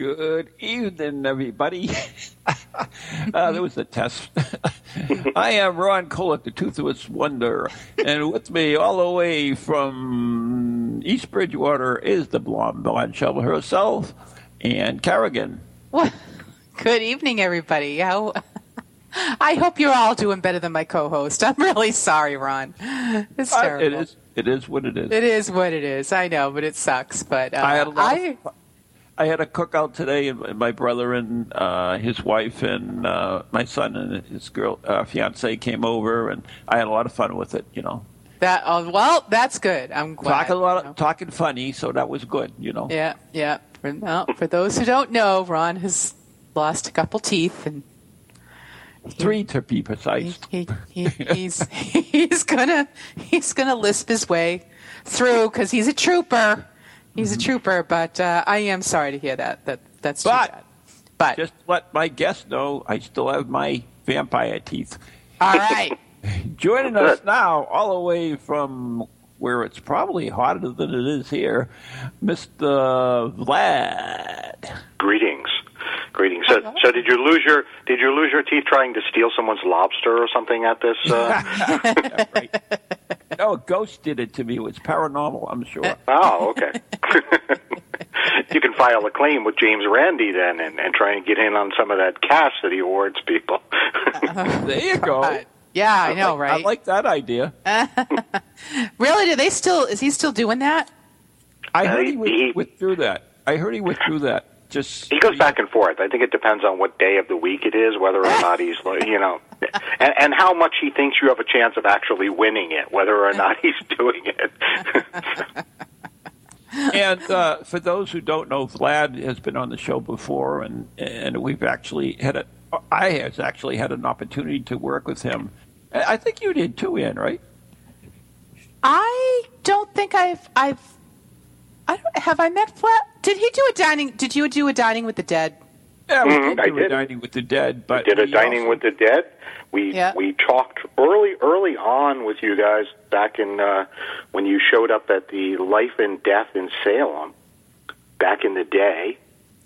Good evening, everybody. uh, there was a test. I am Ron Kolek, the Toothless Wonder, and with me all the way from East Bridgewater is the blonde blonde shovel herself, Ann Kerrigan. Well, good evening, everybody. How? I hope you're all doing better than my co-host. I'm really sorry, Ron. It's Uh, terrible. it is. It is what it is. It is what it is. I know, but it sucks. But uh, I had a lot. I- of, I had a cookout today, and my brother and uh, his wife and uh, my son and his girl uh, fiance came over, and I had a lot of fun with it. You know, that oh, well, that's good. I'm glad. talking a lot, of, talking funny, so that was good. You know. Yeah, yeah. For, no, for those who don't know, Ron has lost a couple teeth, and Three to be precise. he, he, he, he's he's gonna he's gonna lisp his way through because he's a trooper. He's Mm-hmm. a trooper, but uh, I am sorry to hear that. That that's too But- bad. But Just let my guests know I still have my vampire teeth. all right, Joining us now, all the way from where it's probably hotter than it is here, Mr. Vlad. Greetings. Greetings. So, so did you lose your did you lose your teeth trying to steal someone's lobster or something at this? Uh... right. No, a ghost did it to me. It was paranormal, I'm sure. oh, okay. you can file a claim with James Randi then, and, and try and get in on some of that cash that he awards people. There you go. Uh, yeah, I know, like- right? I like that idea. really? Do they still? Is he still doing that? I Uh, heard he, he- with- withdrew that. I heard he withdrew that. Just he goes back and forth. I think it depends on what day of the week it is, whether or not he's, you know, and, and how much he thinks you have a chance of actually winning it, whether or not he's doing it. And uh, for those who don't know, Vlad has been on the show before, and and we've actually had a. I has actually had an opportunity to work with him. I I think you did too, Ann, right? I don't think I've I've. I don't, have I met Vlad? Did he do a dining? Did you do a dining with the dead? Yeah, we Mhm, did I do a did. dining with the dead, but did a dining also- with the dead. We Yeah. we talked early early on with you guys back in uh, when you showed up at the Life and Death in Salem back in the day.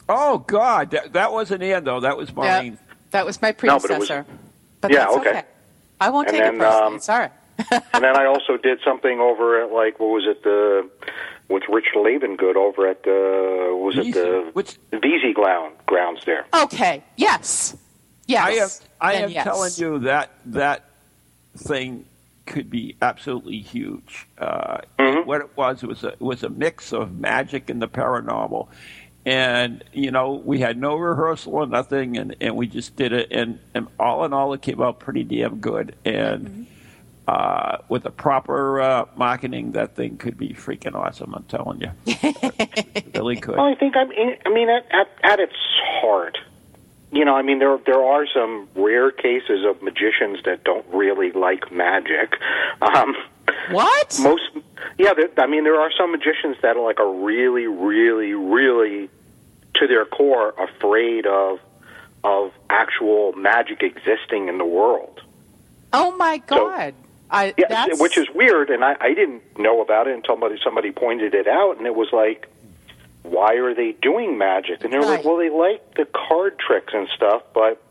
Oh God, that, that wasn't Ann though. That was Maureen. Yeah, that was my No, but it was- predecessor. But Yeah, that's okay. I won't And take then, it personally. um, it's all right. and then I also did something over at like what was it the with Rich Lavengood over at the what was it the Which- the VZ ground grounds there. Okay. Yes. Yes. I am. I am yes. telling you that that thing could be absolutely huge. Uh, Mhm. What it was it was a it was a mix of magic and the paranormal, and you know we had no rehearsal or nothing, and, and we just did it, and, and all in all it came out pretty damn good, and. Mm-hmm. Uh, with the proper uh, marketing, that thing could be freaking awesome. I'm telling you, It really could. Well, I think I'm. In, I mean, at, at at its heart, you know, I mean, there there are some rare cases of magicians that don't really like magic. Um, What? most, yeah, there, I mean, there are some magicians that are like are really, really, really, to their core, afraid of of actual magic existing in the world. Oh my So- God. I, Yes, that's, which is weird, and I, I didn't know about it until somebody somebody pointed it out, and it was like, why are they doing magic? And they're like, well, they like the card tricks and stuff, but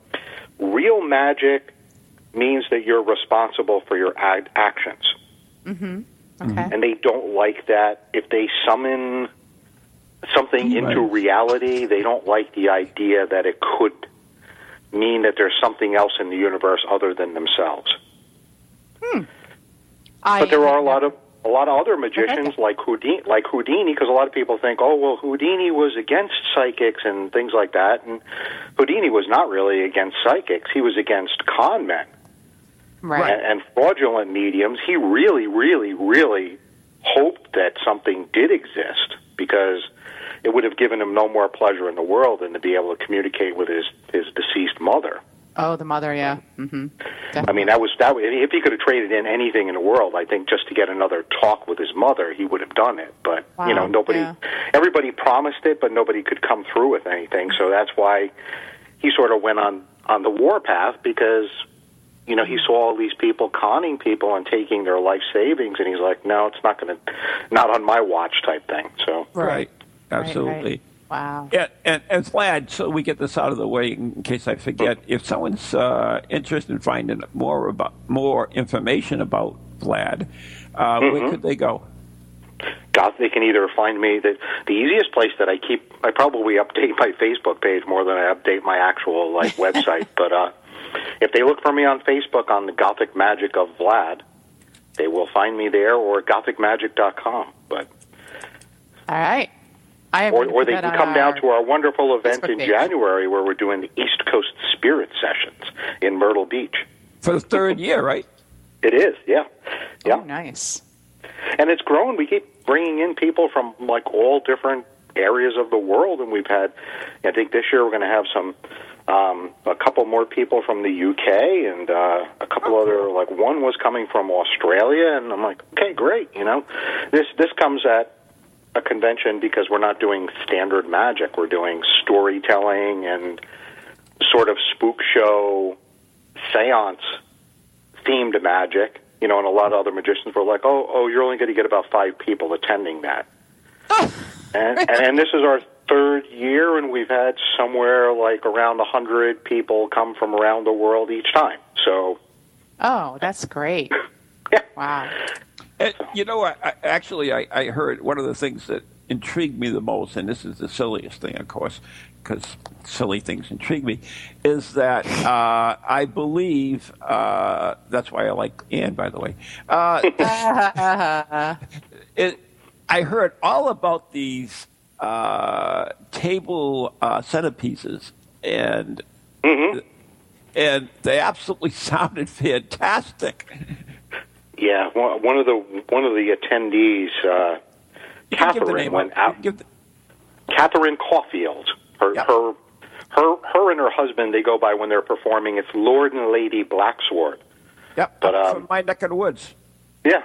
real magic means that you're responsible for your ad- actions, mm-hmm. Mm-hmm. okay. and they don't like that. If they summon something into reality, they don't like the idea that it could mean that there's something else in the universe other than themselves. Hmm. I But there are a lot of a lot of other magicians like Houdini, like Houdini, because a lot of people think, oh well, Houdini was against psychics and things like that, and Houdini was not really against psychics; he was against con men right. and, and fraudulent mediums. He really, really, really hoped that something did exist because it would would have given him no more pleasure in the world than to be able to communicate with his his deceased mother. Oh, the mother, yeah. Mm-hmm. I mean, that was that. If he could have traded in anything in the world, I think just to get another talk with his mother, he would have done it. But you know, nobody, yeah. everybody promised it, but nobody could come through with anything. So that's why he sort of went on on the war path because you know he saw all these people conning people and taking their life savings, and he's like, no, it's not going to, not on my watch type thing. So Right. Right, Absolutely. right. Wow. And, and, and Vlad, so we get this out of the way in case I forget. If someone's uh, interested in finding more about more information about Vlad, uh, where could they go? God, they can either find me the the easiest place that I keep. I probably update my Facebook page more than I update my actual like website. But uh, if they look for me on Facebook on the Gothic Magic of Vlad, they will find me there or gothicmagic.com. But All right. I or, or they can on come down to our wonderful event in page. January where we're doing the East Coast Spirit Sessions in Myrtle Beach. For the third year, right? It is, yeah, yeah. Oh, nice. and it's grown. We keep bringing in people from like all different areas of the world, and we've had. I think this year we're going to have some, um, a couple more people from the UK, and uh, a couple other like one was coming from Australia, and I'm like, okay, great. You know, this this comes at a convention because we're not doing standard magic. We're doing storytelling and sort of spook show, seance themed magic. You know, and a lot of other magicians were like, "Oh, oh, you're only going to get about five people attending that." Oh. and, and and this is our third year, and we've had somewhere like around a hundred people come from around the world each time. So, Oh, that's great. yeah, Wow. And, you know, I, I, actually, I, I heard one of the things that intrigued me the most, and this is the silliest thing, of course, because silly things intrigue me, is that uh, I believe uh, that's why I like Ann, by the way. Uh, it, I heard all about these uh, table uh, centerpieces, and and they absolutely sounded fantastic. Yeah. One one of the one of the attendees, uh, You can give the Catherine, went out. out. You can give the- Catherine Caulfield. Her her her her and her husband they go by when they're performing. It's Lord and Lady Blacksword. Yep, But, um, from my neck of the woods. Yeah,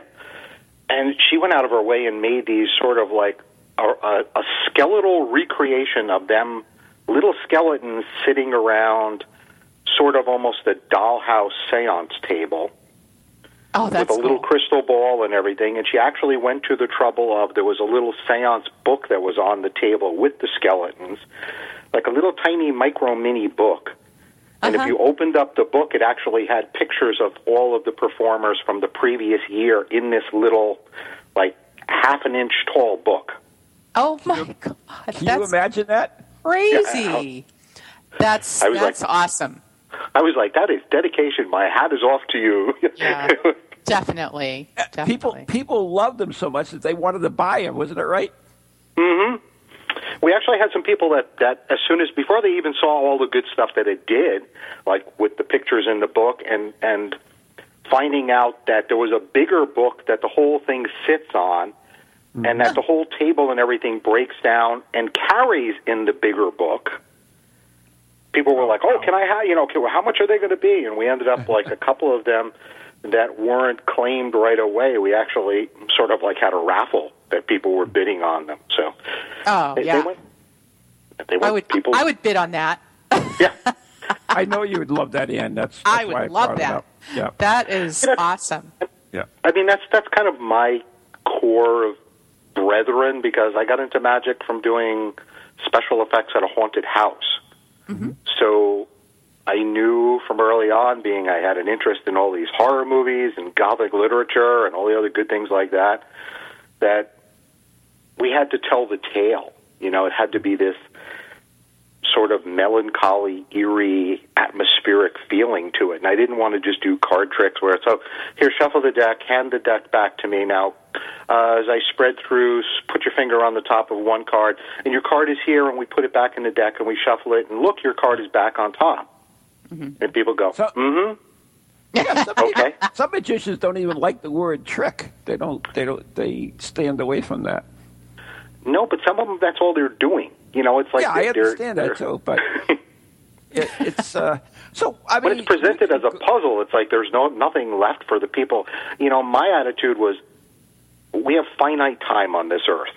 and she went out of her way and made these sort of like a, a, a skeletal recreation of them, little skeletons sitting around, sort of almost a dollhouse séance table Oh, that's with a little cool. crystal ball and everything. And she actually went to the trouble of there was a little séance book that was on the table with the skeletons, like a little tiny micro mini book. And Uh-huh. if you opened up the book, it actually had pictures of all of the performers from the previous year in this little, like half an inch tall book. Oh my god, Can you imagine that? crazy. That's I was that's like- awesome. I was like, that is dedication. My hat is off to you. Yeah. Definitely, definitely. Uh, People people loved them so much that they wanted to buy them. Wasn't it right? Hmm we actually had some people that, that as soon as before they even saw all the good stuff that it did, like with the pictures in the book and and finding out that there was a bigger book that the whole thing sits on and that the whole table and everything breaks down and carries in the bigger book. People were like, "Oh, can I have, you know, okay, well, how much are they going to be?" And we ended up like a couple of them that weren't claimed right away. We actually sort of like had a raffle that people were bidding on them. So Oh they, yeah, they went. They went I would people. I would bid on that. Yeah, I know you would love that, Ann. That's, that's I would brought love it that. Yeah, That is You know- awesome. yeah. I mean that's that's kind of my core of brethren because I got into magic from doing special effects at a haunted house. Mm-hmm. So I knew from early on, being I had an interest in all these horror movies and gothic literature and all the other good things like that, that we had to tell the tale. You know, it had to be this sort of melancholy, eerie, atmospheric feeling to it. And I didn't want to just do card tricks where it's, oh, here, shuffle the deck, hand the deck back to me. Now, uh, as I spread through, s- put your finger on the top of one card, and your card is here, and we put it back in the deck, and we shuffle it, and look, your card is back on top. And people go, So- mm-hmm, Yeah, some, okay. some magicians don't even like the word trick. They don't. They don't. They stand away from that. No, but some of them, that's all they're doing. You know, it's like yeah, I understand they're- that too, but it, it's uh, so. I mean, when it's presented as a puzzle, it's like there's no nothing left for the people. You know, my attitude was, we have finite time on this earth,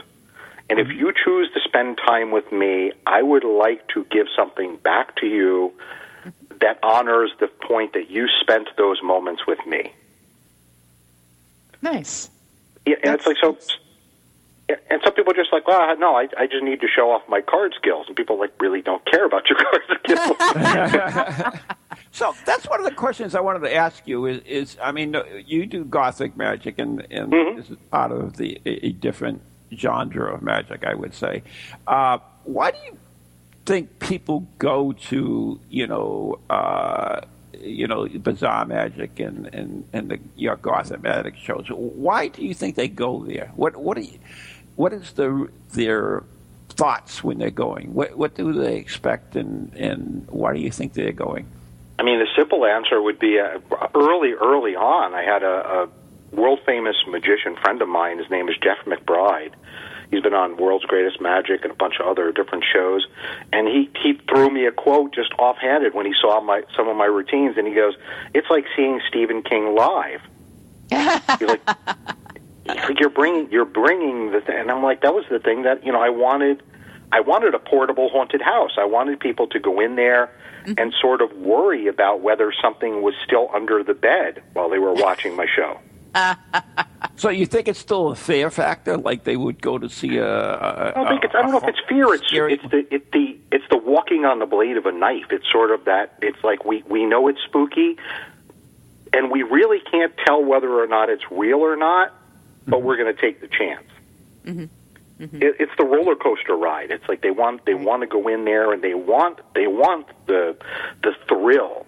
and if mm-hmm. you choose to spend time with me, I would like to give something back to you that honors the point that you spent those moments with me. Nice. Yeah, and it's like so. And some people are just like, well, no, I, I just need to show off my card skills, and people like really don't care about your card skills. So that's one of the questions I wanted to ask you. Is, is I mean, you do gothic magic, and, and Mhm. this is part of the a, a different genre of magic, I would say. Uh, why do you think people go to you know uh, you know bizarre magic and and and the your gothic magic shows? Why do you think they go there? What what do you, what is the their thoughts when they're going? What what do they expect, and and why do you think they're going? I mean, the simple answer would be uh, early, early on. I had a, a world famous magician friend of mine. His name is Jeff McBride. He's been on World's Greatest Magic and a bunch of other different shows. And he he threw me a quote just offhanded when he saw my some of my routines, and he goes, "It's like seeing Stephen King live." He's like, like, "You're bringing you're bringing the," th-. and I'm like, "That was the thing that you know I wanted." I wanted a portable haunted house. I wanted people to go in there mm-hmm. and sort of worry about whether something was still under the bed while they were watching my show. So you think it's still a fear factor, like they would go to see a? a I don't think it's. I don't know if it's fear. It's scary- it's the it's the it's the walking on the blade of a knife. It's sort of that. It's like we we know it's spooky, and we really can't tell whether or not it's real or not. But we're going to take the chance. mhm It, it's the roller coaster ride. It's like they want they want to go in there and they want they want the the thrill.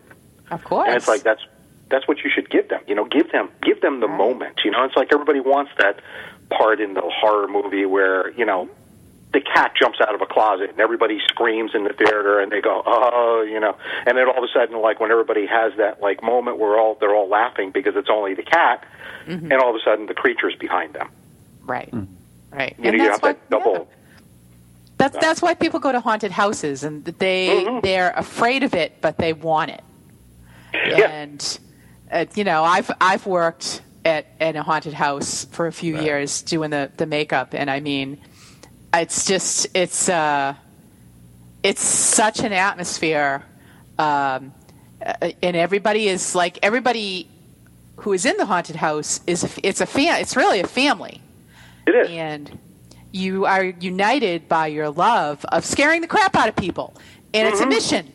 Of course. And it's like that's that's what you should give them. You know, give them give them the Right. moment. You know, it's like everybody wants that part in the horror movie where you know the cat jumps out of a closet and everybody screams in the theater and they go oh you know and then all of a sudden like when everybody has that like moment where all they're all laughing because it's only the cat Mm-hmm. and all of a sudden the creature's behind them. right. Right. You and know, you that's have what that double. yeah. That's that's why people go to haunted houses and they Mhm. they're afraid of it, but they want it. Yeah. And uh, you know, I've I've worked at at a haunted house for a few years doing the the makeup, and I mean, it's just it's uh, it's such an atmosphere, um, uh, and everybody is like everybody who is in the haunted house is a, it's a fam- it's really a family It is. and you are united by your love of scaring the crap out of people, and it's a mission.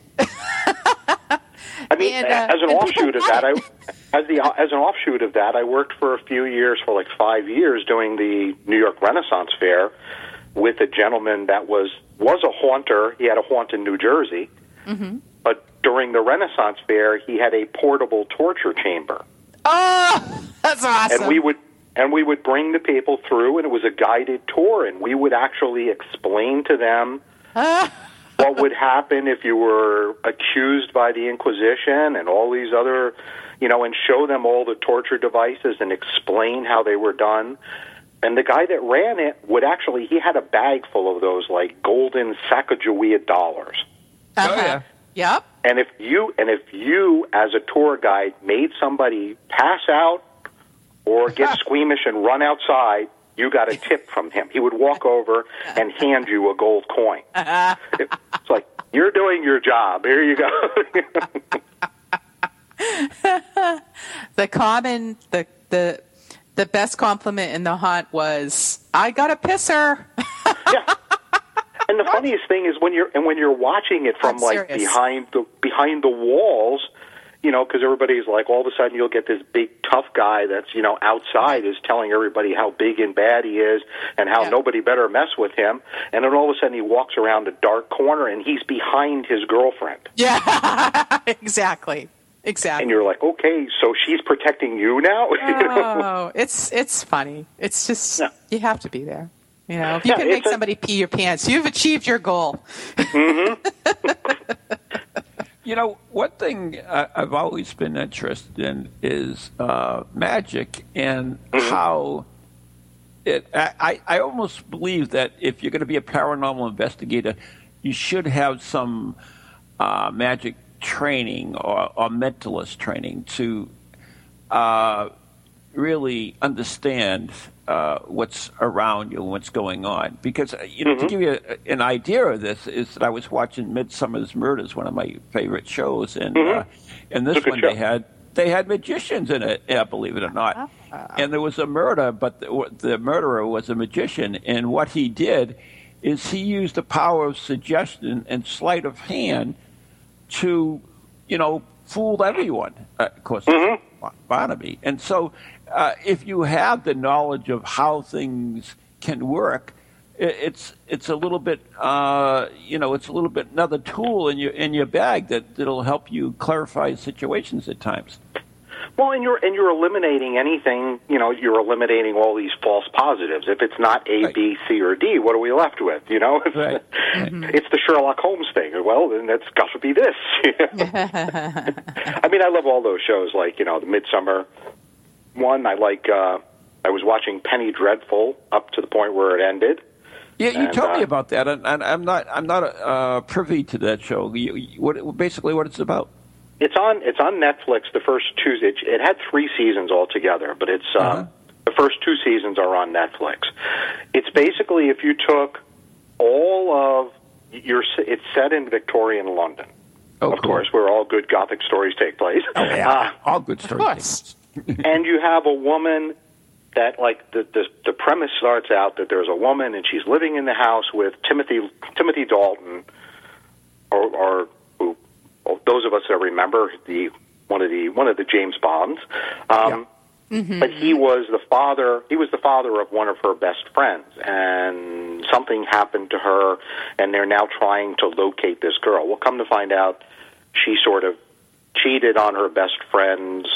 I mean, And, uh, as an offshoot of that, I, as the as an offshoot of that, I worked for a few years, for like five years, doing the New York Renaissance Fair with a gentleman that was was a haunter. He had a haunt in New Jersey, Mm-hmm. but during the Renaissance Fair, he had a portable torture chamber, Oh, that's awesome! and we would. And we would bring the people through, and it was a guided tour, and we would actually explain to them what would happen if you were accused by the Inquisition and all these other, you know, and show them all the torture devices and explain how they were done. And the guy that ran it would actually, he had a bag full of those like golden Sacagawea dollars. Uh-huh. Oh, yeah. Yep. And if you, and if you as a tour guide made somebody pass out or get squeamish and run outside, you got a tip from him. He would walk over and hand you a gold coin. It's like you're doing your job. Here you go. The common the the the best compliment in the haunt was, "I got a pisser." yeah. And the funniest thing is when you're and when you're watching it from I'm like serious. behind the behind the walls, you know, because everybody's like, all of a sudden you'll get this big tough guy that's you know outside is telling everybody how big and bad he is and how Yeah. nobody better mess with him, and then all of a sudden he walks around a dark corner and he's behind his girlfriend, Yeah, exactly, exactly. and you're like, okay, so she's protecting you now. You know? oh, it's it's funny. It's just Yeah. you have to be there. You know, if you Yeah, can make a- somebody pee your pants, you've achieved your goal. You know, one thing I- I've always been interested in is uh, magic and how it, I, I almost believe that if you're going to be a paranormal investigator, you should have some uh, magic training or, or mentalist training to uh, really understand uh, what's around you and what's going on. Because uh, you know, Mm-hmm. to give you a, an idea of this, is that I was watching Midsomer's Murders, one of my favorite shows, and uh, and this It's a good one show. they had they had magicians in it. Yeah, believe it or not. And there was a murder, but the, the murderer was a magician, and what he did is he used the power of suggestion and sleight of hand to, you know, fool everyone. Uh, of course, it's Barnaby. And so, uh, if you have the knowledge of how things can work, it's it's a little bit, uh, you know, it's a little bit another tool in your in your bag that that'll help you clarify situations at times. Well, and you're and you're eliminating anything. You know, you're eliminating all these false positives. If it's not A, Right. B, C, or D, what are we left with? You know, it's, Right. it's the Sherlock Holmes thing. Well, then that's got to be this. I mean, I love all those shows, like you know, the Midsomer one. I like. uh I was watching Penny Dreadful up to the point where it ended. Yeah, you And, told me uh, about that, and, and I'm not I'm not uh, privy to that show. You, you- what basically what it's about? It's on. It's on Netflix. The first two. It, it had three seasons altogether, but it's uh, Uh-huh. the first two seasons are on Netflix. It's basically if you took all of your. It's set in Victorian London, Oh, of cool. course, where all good Gothic stories take place. Oh, yeah. Uh, all good stories. and you have a woman that like the, the the premise starts out that there's a woman and she's living in the house with Timothy Timothy Dalton or or who well, those of us that remember the one of the one of the James Bonds um but he was the father he was the father of one of her best friends and something happened to her and they're now trying to locate this girl. Well come to find out she sort of cheated on her best friends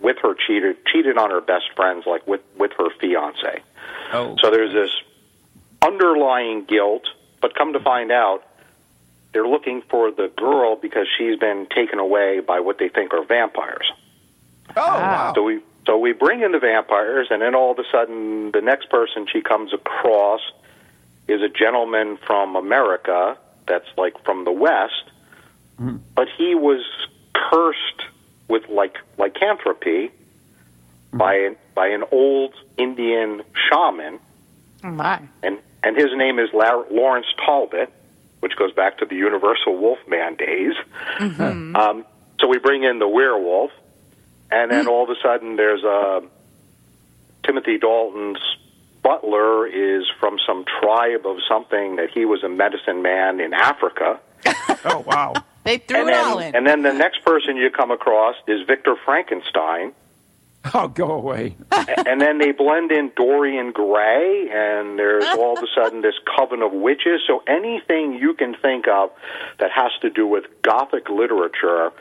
with her cheated cheated on her best friends like with with her fiance. Oh, so there's this underlying guilt but come to find out they're looking for the girl because she's been taken away by what they think are vampires. Oh ah. wow. so we so we bring in the vampires, and then all of a sudden, the next person she comes across is a gentleman from America that's like from the West, mm-hmm. but he was cursed with like lycanthropy mm-hmm. by an, by an old Indian shaman, Oh my. and and his name is La- Lawrence Talbot, which goes back to the Universal Wolfman days. Um, so we bring in the werewolf, and then all of a sudden there's a Timothy Dalton's butler is from some tribe of something that he was a medicine man in Africa. Oh wow. They threw and it then, all in. and then the next person you come across is Victor Frankenstein. Oh, go away. and then they blend in Dorian Gray, and there's all of a sudden this coven of witches. So anything you can think of that has to do with Gothic literature,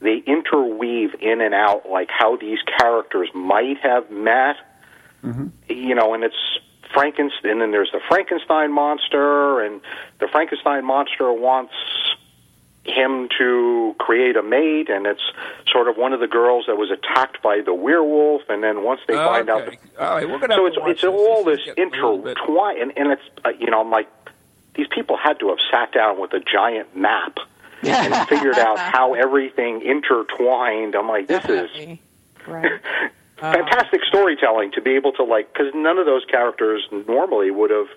they interweave in and out, like how these characters might have met. Mm-hmm. You know, and it's Frankenstein, and then there's the Frankenstein monster, and the Frankenstein monster wants him to create a mate, and it's sort of one of the girls that was attacked by the werewolf, and then once they find out, Okay. that, All right, we're gonna. so have it's to watch it's all this is getting a little bit- intertwined, and, and it's uh, you know I'm like these people had to have sat down with a giant map and figured out how everything intertwined. I'm like this is right. fantastic storytelling to be able to like because none of those characters normally would have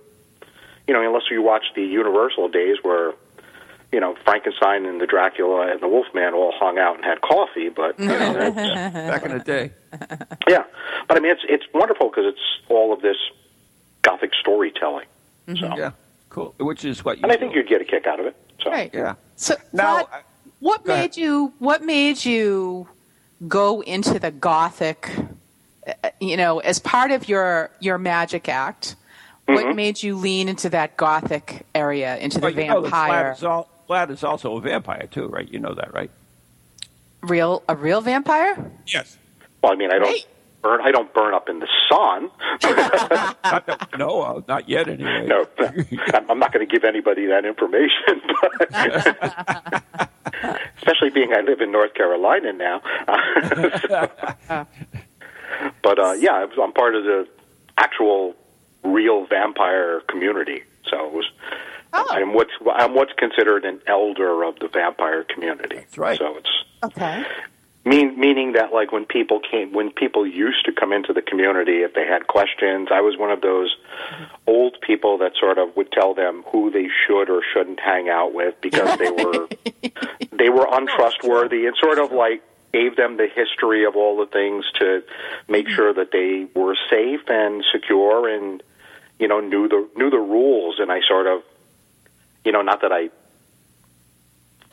you know unless you watch the universal days where you know frankenstein and the dracula and the wolfman all hung out and had coffee but you know back in the day. yeah but i mean it's it's wonderful because it's all of this gothic storytelling so Yeah, cool. Which is what you. and i think do. you'd get a kick out of it so Right. Yeah. So Now, Vlad, I- what made ahead. you what made you go into the gothic uh, you know as part of your your magic act Mm-hmm. what made you lean into that gothic area into the Well, you know that vampire Vlad is, al- Vlad is also a vampire too, right? You know that, right? real a real vampire Yes. well i mean i don't Right. burn i don't burn up in the sun Not that, no, uh, not yet anyway. No, I'm I'm not going to give anybody that information. But especially being I live in North Carolina now. but uh, yeah, I was- I'm part of the actual real vampire community. So it was. Oh. I'm what's I'm what's considered an elder of the vampire community. That's right. So it's Okay. mean meaning that like when people came when people used to come into the community if they had questions i was one of those old people that sort of would tell them who they should or shouldn't hang out with because they were they were untrustworthy and sort of like gave them the history of all the things to make sure that they were safe and secure and you know knew the knew the rules and i sort of you know not that i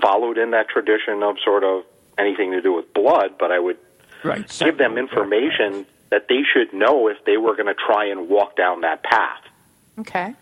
followed in that tradition of sort of anything to do with blood, but I would Right. give them information that they should know if they were going to try and walk down that path. Okay.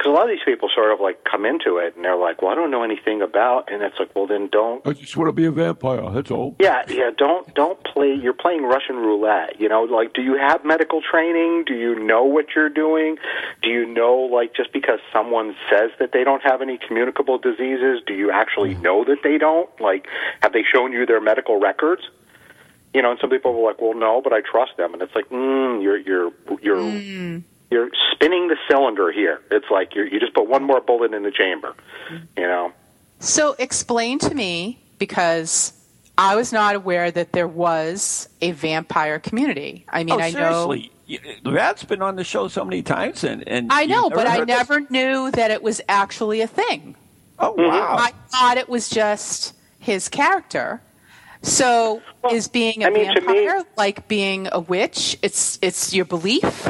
Because a lot of these people sort of like come into it and they're like, "Well, I don't know anything about," and it's like, "Well, then don't." I just want to be a vampire. That's all. Yeah, yeah. Don't don't play. You're playing Russian roulette. You know, like, do you have medical training? Do you know what you're doing? Do you know, like, just because someone says that they don't have any communicable diseases, do you actually know that they don't? Like, have they shown you their medical records? You know, and some people are like, "Well, no, but I trust them," and it's like, mm, you're you're you're you're spinning the cylinder here. It's like you you just put one more bullet in the chamber. You know. So explain to me because I was not aware that there was a vampire community. I mean, oh, I know seriously. You- That's been on the show so many times, and, and I know, but I heard this? never knew that it was actually a thing. Oh mm-hmm. wow! I thought it was just his character. So Well, is being a I mean, to me- vampire like being a witch? It's it's your belief.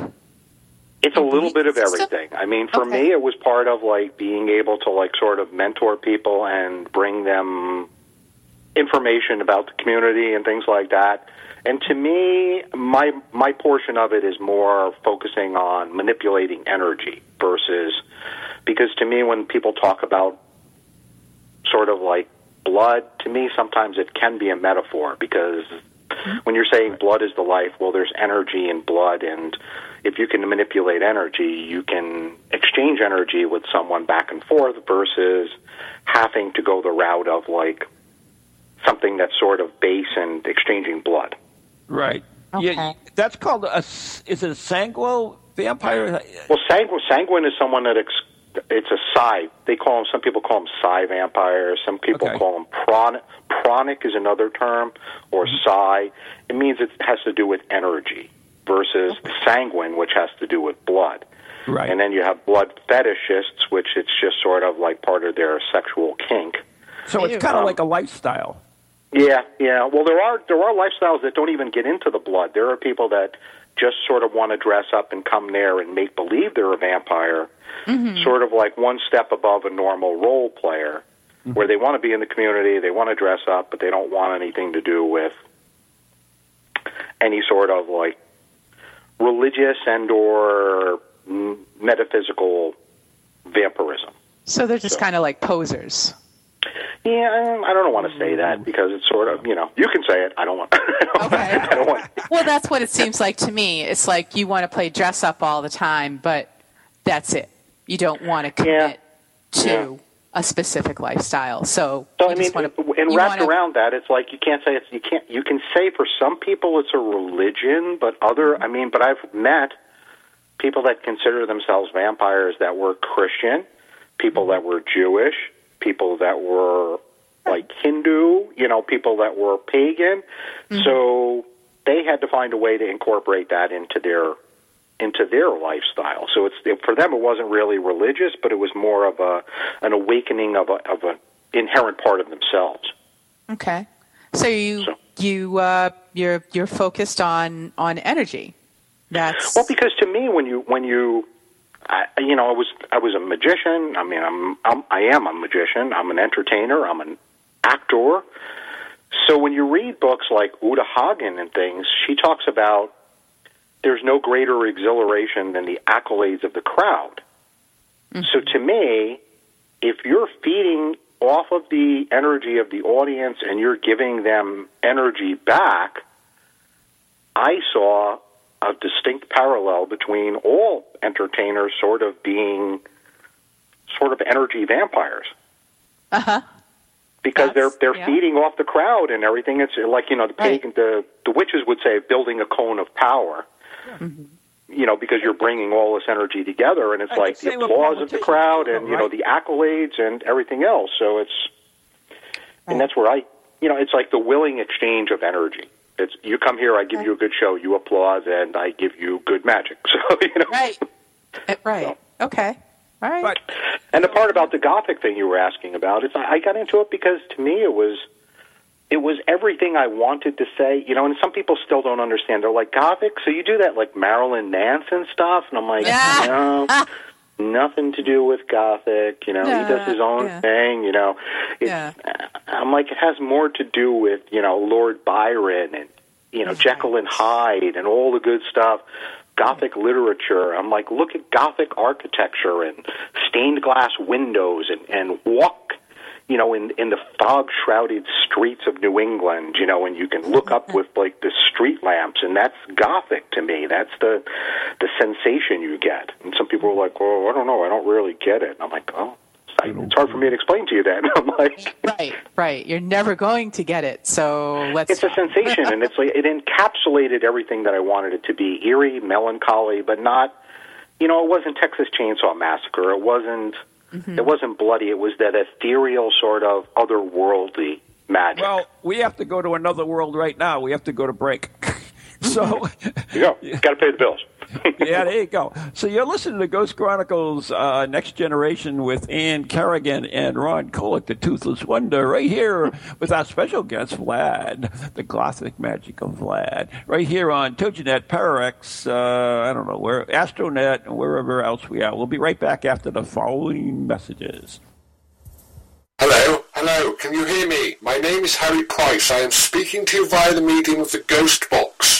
It's a little bit of everything. I mean, for Okay. me, it was part of like being able to like sort of mentor people and bring them information about the community and things like that. And to me, my my portion of it is more focusing on manipulating energy versus because to me, when people talk about sort of like blood, to me, sometimes it can be a metaphor because when you're saying blood is the life, well, there's energy in blood, and if you can manipulate energy, you can exchange energy with someone back and forth versus having to go the route of like something that's sort of base and exchanging blood. right. Okay. Yeah, that's called a Is it a sanguo vampire? Well, sanguine, sanguine is someone that ex- it's a psi. They call them. Some people call them psi vampires. Some people Okay. call them pranic. Pranic is another term, or mm-hmm. psi. It means it has to do with energy versus sanguine, which has to do with blood. Right. And then you have blood fetishists, which it's just sort of like part of their sexual kink. so it's kind of Um, like a lifestyle. Yeah, yeah. Well, there are there are lifestyles that don't even get into the blood. There are people that just sort of want to dress up and come there and make believe they're a vampire, sort of like one step above a normal role player, where they want to be in the community, they want to dress up, but they don't want anything to do with any sort of like religious and or metaphysical vampirism. So they're just So- kind of like posers. Yeah, um, I don't want to say that because it's sort of you know you can say it. I don't want. Okay. I don't want. Well, that's what it seems like to me. It's like you want to play dress up all the time, but that's it. You don't want to commit to Yeah. A specific lifestyle. So, So I mean, wanna, and wrapped wanna- around that, it's like you can't say it's you can't you can say for some people it's a religion, but other mm-hmm. I mean, but I've met people that consider themselves vampires that were Christian, people mm-hmm. that were Jewish, people that were like Hindu, you know, people that were pagan. Mm-hmm. So they had to find a way to incorporate that into their into their lifestyle. So it's for them it wasn't really religious, but it was more of a an awakening of a of an inherent part of themselves. Okay. So you So- you uh, you're you're focused on on energy. That's Well, because to me, when you when you, I, you know, I was I was a magician. I mean, I'm, I'm I am a magician. I'm an entertainer. I'm an actor. So when you read books like Uta Hagen and things, she talks about there's no greater exhilaration than the accolades of the crowd. So to me, if you're feeding off of the energy of the audience and you're giving them energy back, I saw a distinct parallel between all entertainers sort of being sort of energy vampires. uh huh. Because That's- they're they're yeah. feeding off the crowd and everything. It's like you know the Right. the the witches would say building a cone of power. You know, because you're bringing all this energy together, and it's Right, like the the same with applause of the crowd, too, and you know, right? the accolades and everything else. So it's, Right. and that's where I, you know, it's like the willing exchange of energy. It's you come here, I give you a good show, you applause, and I give you good magic. So you know, Right. Uh, Right. Okay. All right. But And the part about the gothic thing you were asking about, it's I got into it because to me it was it was everything I wanted to say, you know, and some people still don't understand. They're like, Gothic, so you do that like Marilyn Manson stuff? And I'm like, no, nothing to do with Gothic, you know, he does his own Yeah. thing, you know. It's, Yeah. Uh, I'm like, it has more to do with, you know, Lord Byron and, you know, Jekyll and Hyde and all the good stuff. Gothic literature. I'm like, look at Gothic architecture and stained glass windows and, and walk, you know, in, in the fog shrouded streets of New England, you know, and you can look up with like the street lamps and that's Gothic to me. That's the, the sensation you get. And some people are like, oh, I don't know. I don't really get it. And I'm like, oh, it's hard for me to explain to you that. I'm like, Right. Right. You're never going to get it. So let's. it's a sensation, and it's like it encapsulated everything that I wanted it to be: eerie, melancholy, but not. You know, it wasn't Texas Chainsaw Massacre. It wasn't. Mm-hmm. It wasn't bloody. It was that ethereal sort of otherworldly magic. well, we have to go to another world right now. We have to go to break. so you go. Got to pay the bills. yeah, there you go. So you're listening to Ghost Chronicles uh, Next Generation with Ann Kerrigan and Ron Kolek, the Toothless Wonder, right here with our special guest, Vlad, the Gothic Magic of Vlad, right here on TogiNet, ParaX, uh, I don't know, where Astronet, and wherever else we are. We'll be right back after the following messages. Hello, hello, can you hear me? My name is Harry Price. I am speaking to you via the medium of the Ghost Box.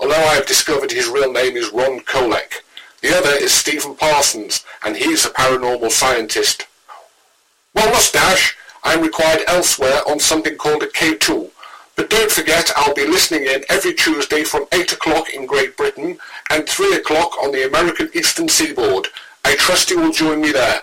although I have discovered his real name is Ron Kolek. The other is Stephen Parsons, and he is a paranormal scientist. Well, mustache, I'm required elsewhere on something called a K2. But don't forget, I'll be listening in every Tuesday from 8 o'clock in Great Britain and 3 o'clock on the American Eastern Seaboard. I trust you will join me there.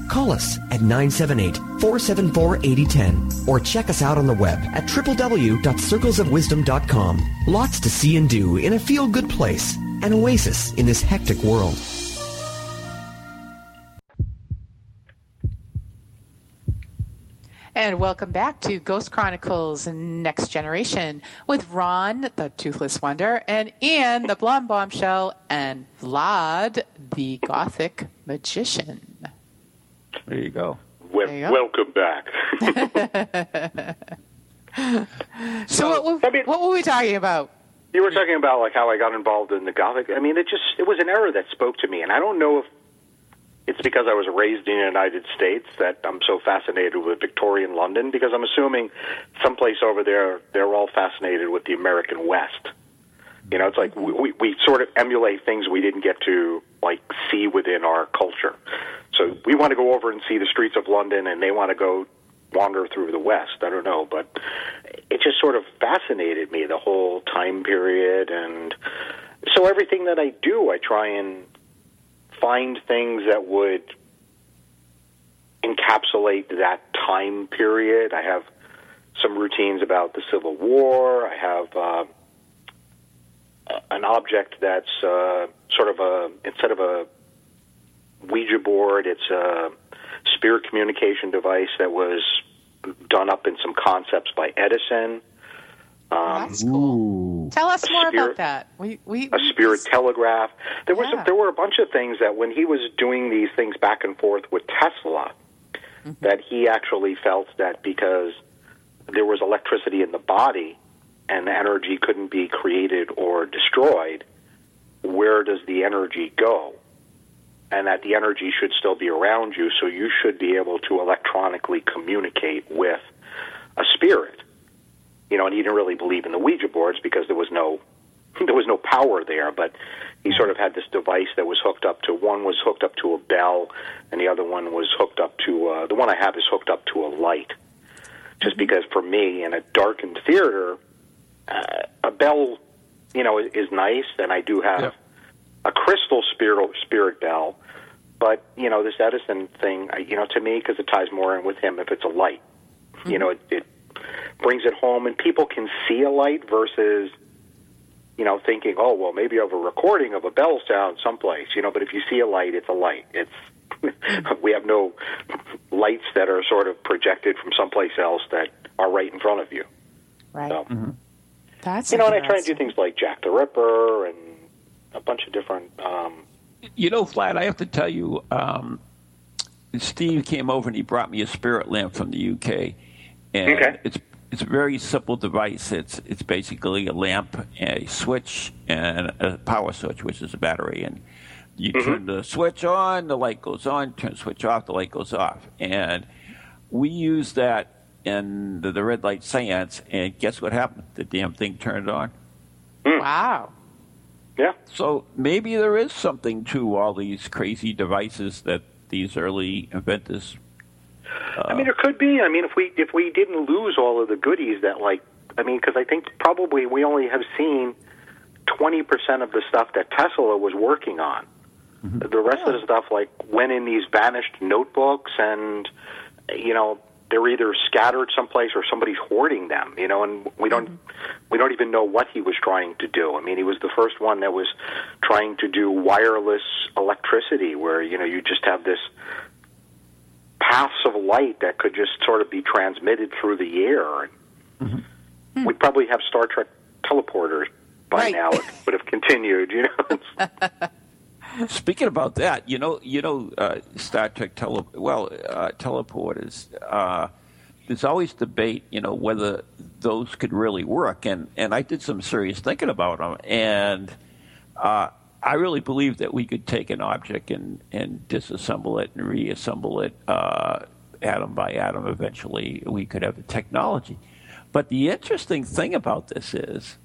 Call us at 978-474-8010 or check us out on the web at www.circlesofwisdom.com. Lots to see and do in a feel-good place, an oasis in this hectic world. And welcome back to Ghost Chronicles Next Generation with Ron, the Toothless Wonder, and Ann, the Blonde Bombshell, and Vlad, the Gothic Magician. There you go. Wel- There you go. welcome back. So, what, were- I mean- what were we talking about? You were talking about like how I got involved in the Gothic. I mean, it just it was an era that spoke to me, and I don't know if it's because I was raised in the United States that I'm so fascinated with Victorian London. Because I'm assuming someplace over there they're all fascinated with the American West. You know, it's like we, we we sort of emulate things we didn't get to like see within our culture. So we want to go over and see the streets of London, and they want to go wander through the West. I don't know, but it just sort of fascinated me the whole time period, and so everything that I do, I try and find things that would encapsulate that time period. I have some routines about the Civil War. I have uh, an object that's uh, sort of a instead of a Ouija board, it's a spirit communication device that was done up in some concepts by Edison. Oh, that's cool. Tell us more spirit- about that. We, we, a spirit telegraph. There was Yeah. a, there were a bunch of things that when he was doing these things back and forth with Tesla, mm-hmm. that he actually felt that because there was electricity in the body and the energy couldn't be created or destroyed, where does the energy go? And that the energy should still be around you, so you should be able to electronically communicate with a spirit. You know, and he didn't really believe in the Ouija boards because there was no there was no power there, but he sort of had this device that was hooked up to one was hooked up to a bell, and the other one was hooked up to uh, the one I have is hooked up to a light. Just because for me in a darkened theater, uh, a bell, you know, is, is nice, and I do have Yep. A crystal spirit spirit bell. But you know, this Edison thing, uh, you know, to me, because it ties more in with him, if it's a light, you know, it, it brings it home, and people can see a light versus you know, thinking, oh, well, maybe I have a recording of a bell sound someplace, you know, but if you see a light, it's a light. It's we have no lights that are sort of projected from someplace else that are right in front of you. right. So, mm-hmm. That's you know, and I try and do things like Jack the Ripper and a bunch of different. Um, You know, Vlad, I have to tell you, um, Steve came over and he brought me a spirit lamp from the UK, and Okay. it's it's a very simple device. It's it's basically a lamp, a switch, and a power switch, which is a battery, and you turn the switch on, the light goes on. Turn the switch off, the light goes off, and we use that in the, the red light seance. And guess what happened? The damn thing turned on. Wow. Yeah, So maybe there is something to all these crazy devices that these early inventors. Uh, I mean, there could be. I mean, if we if we didn't lose all of the goodies that, like, I mean, because I think probably we only have seen twenty percent of the stuff that Tesla was working on. Mm-hmm. The rest of the oh. stuff, like, went in these vanished notebooks, and you know, they're either scattered someplace or somebody's hoarding them. You know, and we don't we don't even know what he was trying to do. I mean, he was the first one that was trying to do wireless electricity, where you know you just have this paths of light that could just sort of be transmitted through the air. Mm-hmm. And We'd probably have Star Trek teleporters by Right. now. It would have continued, you know. Speaking about that, you know, you know, uh, Star Trek tele well uh, teleporters. Uh, there's always debate, you know, whether those could really work, and and I did some serious thinking about them, and uh, I really believe that we could take an object and and disassemble it and reassemble it uh, atom by atom. Eventually, we could have the technology. But the interesting thing about this is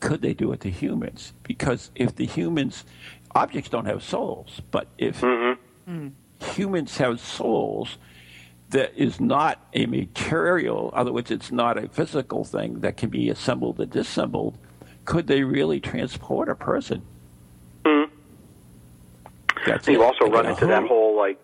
could they do it to humans? Because if the humans, objects don't have souls, but if mm-hmm. humans have souls, that is not a material, in other words, it's not a physical thing that can be assembled and disassembled, could they really transport a person? Mm-hmm. That's you it. also run into that whole like.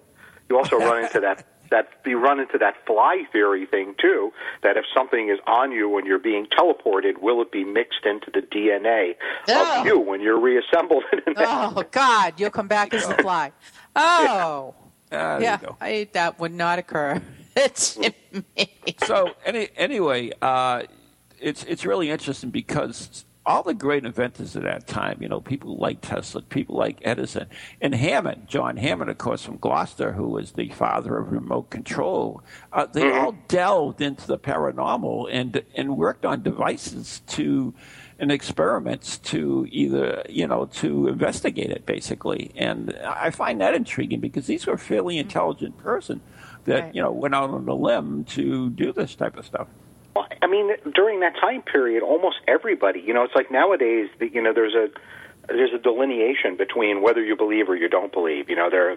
You also run into that that you run into that fly theory thing too. That if something is on you when you're being teleported, will it be mixed into the DNA Oh. of you when you're reassembled? Oh God, you'll come back as the fly. Oh, Ah, there yeah, you go. I, that would not occur. It's so any, anyway, uh, it's it's really interesting because all the great inventors of that time, you know, people like Tesla, people like Edison, and Hammond, John Hammond, of course, from Gloucester, who was the father of remote control, uh, they all delved into the paranormal and and worked on devices to and experiments to either you know to investigate it basically. And i find that intriguing because these were fairly intelligent person that Right. you know went out on a limb to do this type of stuff I mean, during that time period, almost everybody, you know, it's like nowadays, the- you know, there's a there's a delineation between whether you believe or you don't believe. You know, there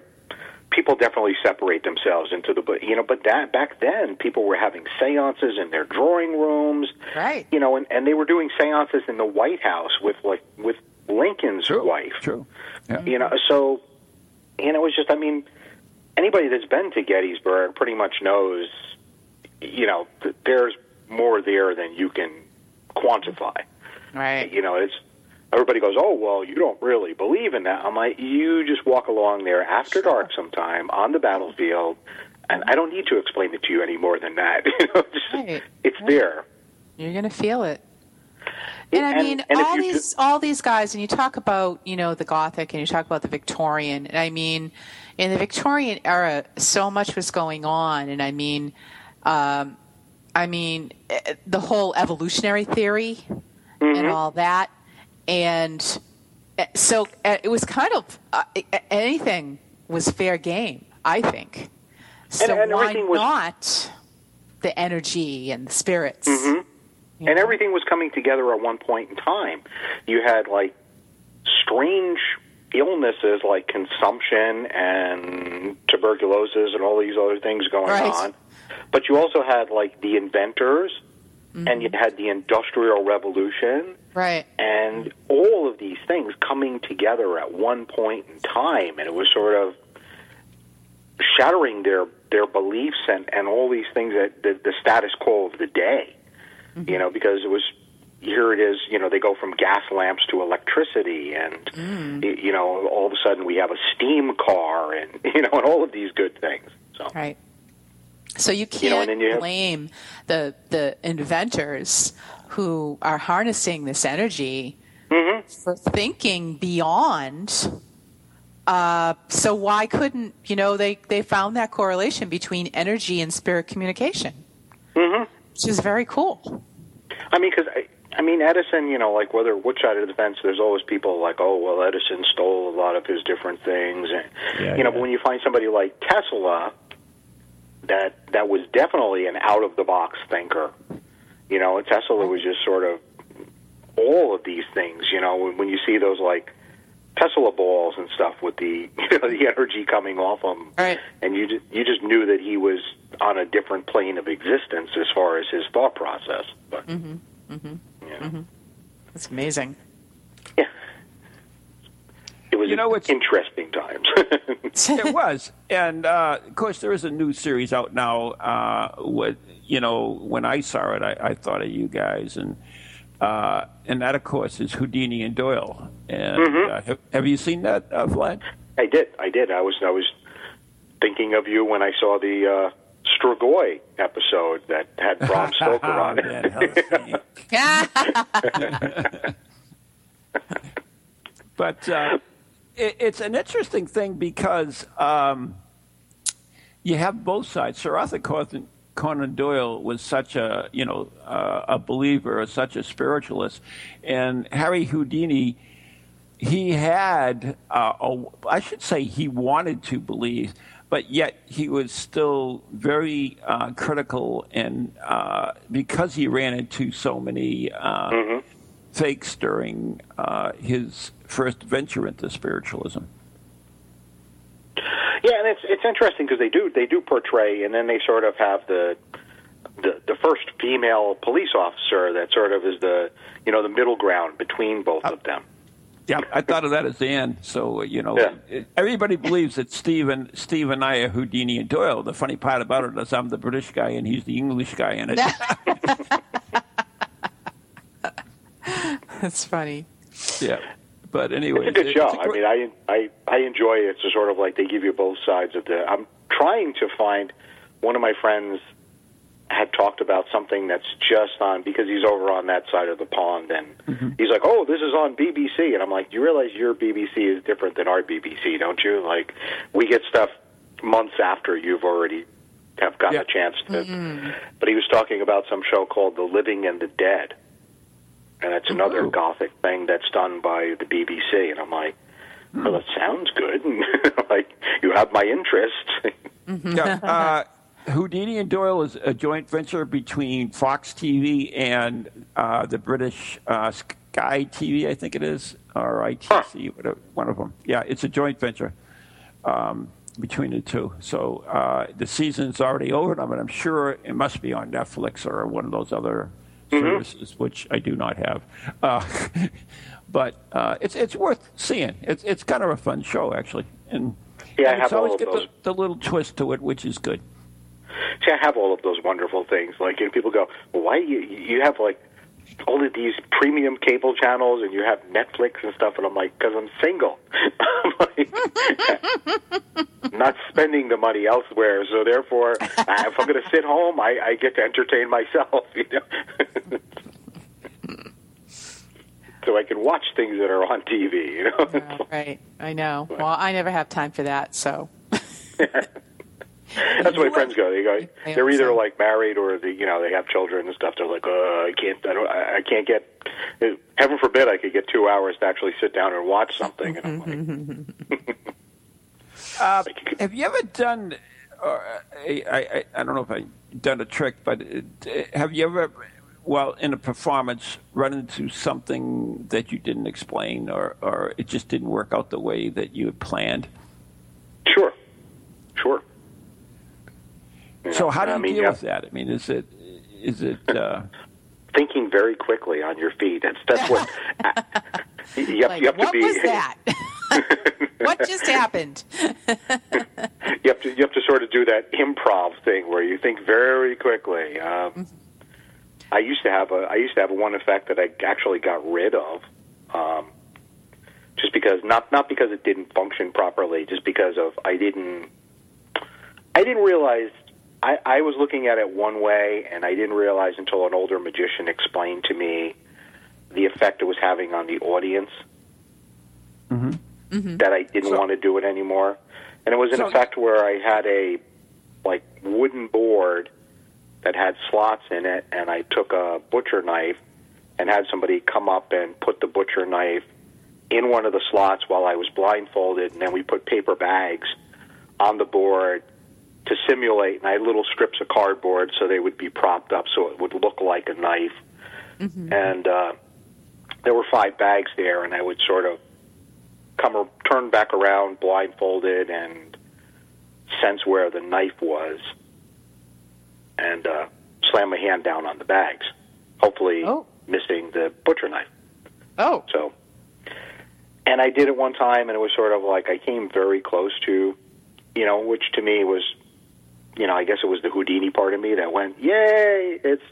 people definitely separate themselves into the, but you know, but that back then, people were having seances in their drawing rooms, right. you know, and and they were doing seances in the White House with like with Lincoln's wife. true yeah. You know, so you know, it's just I mean, anybody that's been to Gettysburg pretty much knows, you know, there's more there than you can quantify. Right. You know, it's everybody goes, "Oh, well, you don't really believe in that." I'm like, "You just walk along there after dark sometime on the battlefield, and I don't need to explain it to you any more than that. you know, just, Right. it's there." You're going to feel it. And I mean, and if all these all these guys, and you talk about you know the Gothic, and you talk about the Victorian. And I mean, in the Victorian era, so much was going on, and I mean, um, I mean, eh, the whole evolutionary theory and all that, and eh, so eh, it was kind of uh, anything was fair game, I think. So and why was- not the energy and the spirits? Mm-hmm. and everything was coming together at one point in time. You had like strange illnesses like consumption and tuberculosis and all these other things going Right. on. But you also had like the inventors mm-hmm. and you had the industrial revolution. Right. and all of these things coming together at one point in time and it was sort of shattering their their beliefs and and all these things that the, the status quo of the day. Mm-hmm. You know because it was here it is you know they go from gas lamps to electricity and mm. y- you know all of a sudden we have a steam car and you know and all of these good things so. Right. So you can't You know, and you have- blame the the inventors who are harnessing this energy Mm-hmm. for thinking beyond. Uh, so why couldn't you know they they found that correlation between energy and spirit communication, mm-hmm. which is very cool. I mean, because I, I mean, Edison, you know, like whether which side of the fence, there's always people like, oh, well, Edison stole a lot of his different things, and Yeah, you know, yeah. but when you find somebody like Tesla, that that was definitely an out of the box thinker. You know, and Tesla was just sort of all of these things. You know, when, when you see those like Tesla balls and stuff with the you know the energy coming off them, Right. and you just, you just knew that he was on a different plane of existence as far as his thought process. But mm-hmm. Mm-hmm. yeah. Mm-hmm. It's amazing. Was You know, it's- interesting times. it was, and uh, of course, there is a new series out now. Uh, with you know, when I saw it, I, I thought of you guys, and uh, and that, of course, is Houdini and Doyle. And uh, have, have you seen that, uh, Vlad? I did, I did. I was I was thinking of you when I saw the uh, Strigoi episode that had Bram Stoker on it. but uh, it, it's an interesting thing because um, you have both sides. Sir Arthur Conan, Conan Doyle was such a you know uh, a believer, such a spiritualist, and Harry Houdini. He had, uh, a, I should say, he wanted to believe, but yet he was still very uh, critical, and uh, because he ran into so many uh, fakes during uh, his first venture into spiritualism. Yeah, and it's it's interesting because they do they do portray, and then they sort of have the the the first female police officer that sort of is the you know the middle ground between both of them. Yeah, I thought of that as the end. So you know, Yeah. it- everybody believes that Steve and Steve and I are Houdini and Doyle. The funny part about it is I'm the British guy and he's the English guy in it. That's funny. yeah, but anyway, It's a good show. I mean, I I I enjoy it. It's sort of like they give you both sides of the. I'm trying to find one of my friends had talked about something that's just on because he's over on that side of the pond and he's like, "Oh, this is on BBC." And I'm like, "You realize your BBC is different than our BBC, don't you? Like we get stuff months after you've already have gotten Yeah. a chance to." Mm-hmm. But he was talking about some show called The Living and the Dead. And it's another Ooh. gothic thing that's done by the BBC and I'm like, well, that sounds good. And like you have my interest. yeah, uh, Houdini and Doyle is a joint venture between Fox TV and uh, the British uh, Sky TV, I think it is, or ITC, whatever, one of them. Yeah, it's a joint venture um, between the two. So uh, the season's already over, but I'm sure it must be on Netflix or one of those other services, which I do not have. Uh, but uh, it's it's worth seeing. It's it's kind of a fun show actually, and Yeah, and it's have all always of got those. the, the little twist to it, which is good. See, I have all of those wonderful things. Like, and people go, well, why you you have like all of these premium cable channels and you have Netflix and stuff, and I'm like, because I'm single, I'm like, not spending the money elsewhere. So therefore, if I'm going to sit home, I, I get to entertain myself, you know. so I can watch things that are on TV, you know. Yeah, right. I know. Well, I never have time for that, so. That's the way friends go. They go. They're either like married or the you know they have children and stuff. They're like, uh, I can't. I, don't, I can't get. Heaven forbid I could get two hours to actually sit down and watch something. And I'm like, Uh, have you ever done? Uh, I, I I don't know if I done a trick, but uh, have you ever, well, in a performance, run into something that you didn't explain, or or it just didn't work out the way that you had planned? sure, sure. You So how do I you mean, deal yeah, with that? I mean, is it is it? Uh, Thinking very quickly on your feet. That's that's what. you have, Like, you have to what was that? what just happened? you have to you have to sort of do that improv thing where you think very quickly. Um, I used to have a I used to have one effect that I actually got rid of, um, just because not not because it didn't function properly, just because of I didn't I didn't realize. I, I was looking at it one way, and I didn't realize until an older magician explained to me the effect it was having on the audience mm-hmm. Mm-hmm. that I didn't So- want to do it anymore. And it was an So- effect where I had a like wooden board that had slots in it, and I took a butcher knife and had somebody come up and put the butcher knife in one of the slots while I was blindfolded, and then we put paper bags on the board to simulate, and I had little strips of cardboard so they would be propped up so it would look like a knife. And uh, there were five bags there, and I would sort of come or turn back around blindfolded and sense where the knife was, and uh, slam my hand down on the bags, hopefully Oh. missing the butcher knife. Oh, So, and I did it one time, and it was sort of like I came very close to, you know, which to me was, you know, I guess it was the Houdini part of me that went, "Yay!" It's,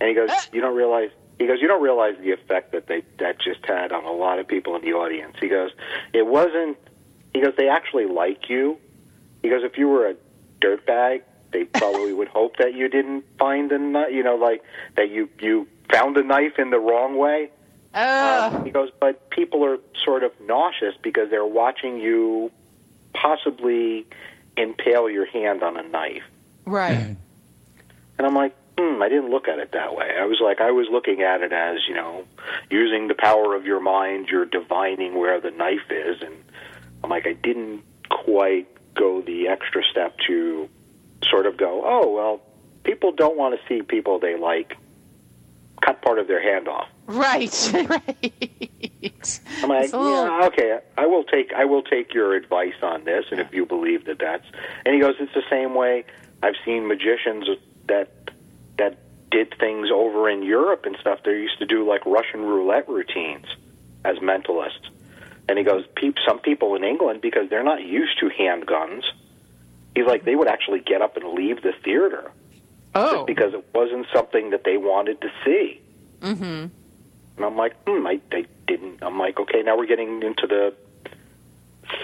and he goes, "You don't realize." He goes, "You don't realize the effect that they that just had on a lot of people in the audience." He goes, "It wasn't." He goes, "They actually like you." He goes, "If you were a dirtbag, they probably would hope that you didn't find the knife. You know, like that you you found a knife in the wrong way." Um, he goes, but people are sort of nauseous because they're watching you possibly impale your hand on a knife. right. And I'm like, hmm, I didn't look at it that way. I was like, I was looking at it as, you know, using the power of your mind, you're divining where the knife is. And I'm like, I didn't quite go the extra step to sort of go, oh, well, people don't want to see people they like cut part of their hand off. Right. right. I'm like, little- yeah, okay, I will take I will take your advice on this, and if you believe that that's, and he goes, it's the same way I've seen magicians that that did things over in Europe and stuff. They used to do like Russian roulette routines as mentalists, and he goes, peep, some people in England because they're not used to handguns. He's like, they would actually get up and leave the theater Oh. because it wasn't something that they wanted to see. Mm-hmm. And I'm like, hmm, I, I didn't. I'm like, okay, now we're getting into the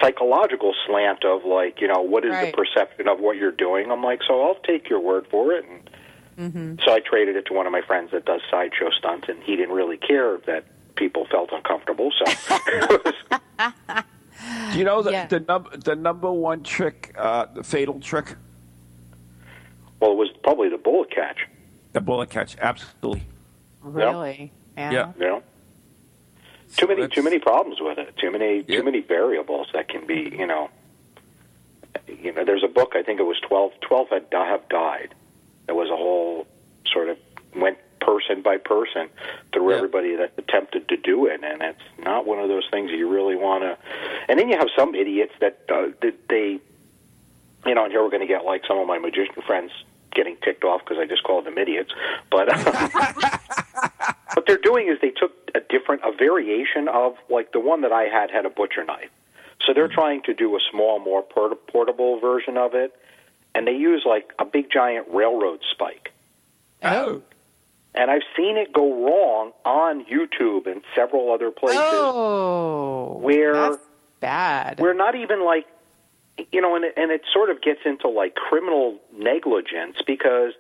psychological slant of like, you know, what is Right. the perception of what you're doing? I'm like, so I'll take your word for it. And Mm-hmm. so I traded it to one of my friends that does sideshow stunts, and he didn't really care that people felt uncomfortable. So do you know the Yeah. the, num- the number one trick, uh, the fatal trick, well, it was probably the bullet catch. the bullet catch? Absolutely. Really? Yeah. You know, too many That's- too many problems with it. Too many Yeah. too many variables that can be. You know, you know. There's a book. I think it was 12, 12 had have died. There was a whole sort of went person by person through Yeah. everybody that attempted to do it, and it's not one of those things that you really want to. And then you have some idiots that uh, that they, you know, and here we're going to get like some of my magician friends getting ticked off because I just called them idiots, but. Uh, what they're doing is they took a different a variation of like the one that I had had a butcher knife. So they're trying to do a small, more port- portable version of it, and they use like a big giant railroad spike. Oh. and I've seen it go wrong on YouTube and several other places Oh, where that's bad. we're not even like you know and it, and it sort of gets into like criminal negligence because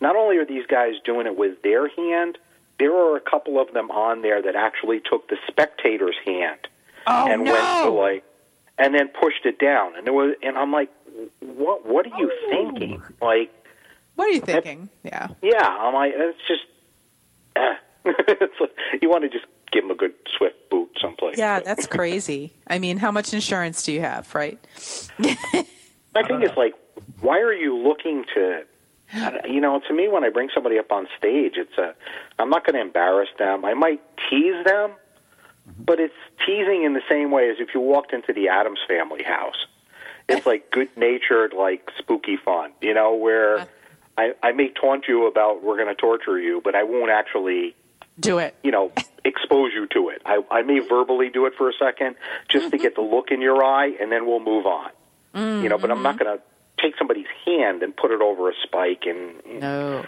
not only are these guys doing it with their hand there are a couple of them on there that actually took the spectator's hand oh and no! went to like and then pushed it down and there was and I'm like what what are you Oh. thinking like what are you thinking? Yeah. yeah I'm like it's just eh. it's like, you want to just give them a good swift boot someplace Yeah, that's crazy. I mean, how much insurance do you have, right? My thing is like, why are you looking to? You know, to me, when I bring somebody up on stage, it's a. I'm not going to embarrass them. I might tease them, mm-hmm. but it's teasing in the same way as if you walked into the Addams family house. It's like good natured, like spooky fun. You know, where I, I may taunt you about we're going to torture you, but I won't actually Do it. you know, expose you to it. I, I may verbally do it for a second just to get the look in your eye, and then we'll move on. You know, but I'm not going to take somebody's hand and put it over a spike, and No.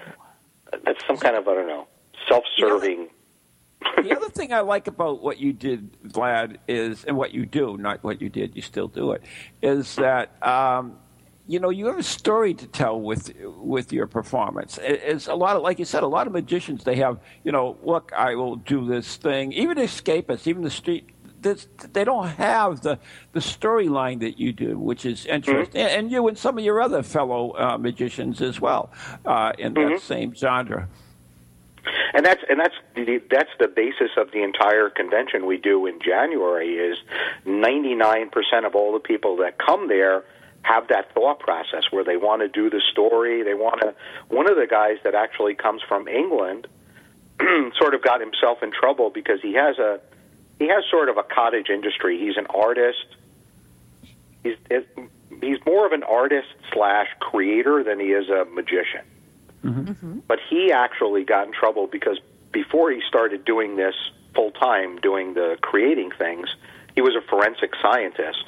that's some kind of I don't know, self-serving. the other thing I like about what you did, Vlad, is and what you do, not what you did, you still do it, is that um, you know you have a story to tell with with your performance. It's a lot of, like you said, a lot of magicians they have, you know, look, I will do this thing. Even escapists, even the street. This, they don't have the, the storyline that you do, which is interesting, and, and you and some of your other fellow uh, magicians as well uh, in that same genre. and that's and that's the, that's the basis of the entire convention we do in January. Is 99% of all the people that come there have that thought process where they want to do the story. They want to. One of the guys that actually comes from England sort of got himself in trouble because he has a he has sort of a cottage industry. He's an artist. He's he's more of an artist slash creator than he is a magician. Mm-hmm. Mm-hmm. But he actually got in trouble because before he started doing this full time, doing the creating things, he was a forensic scientist,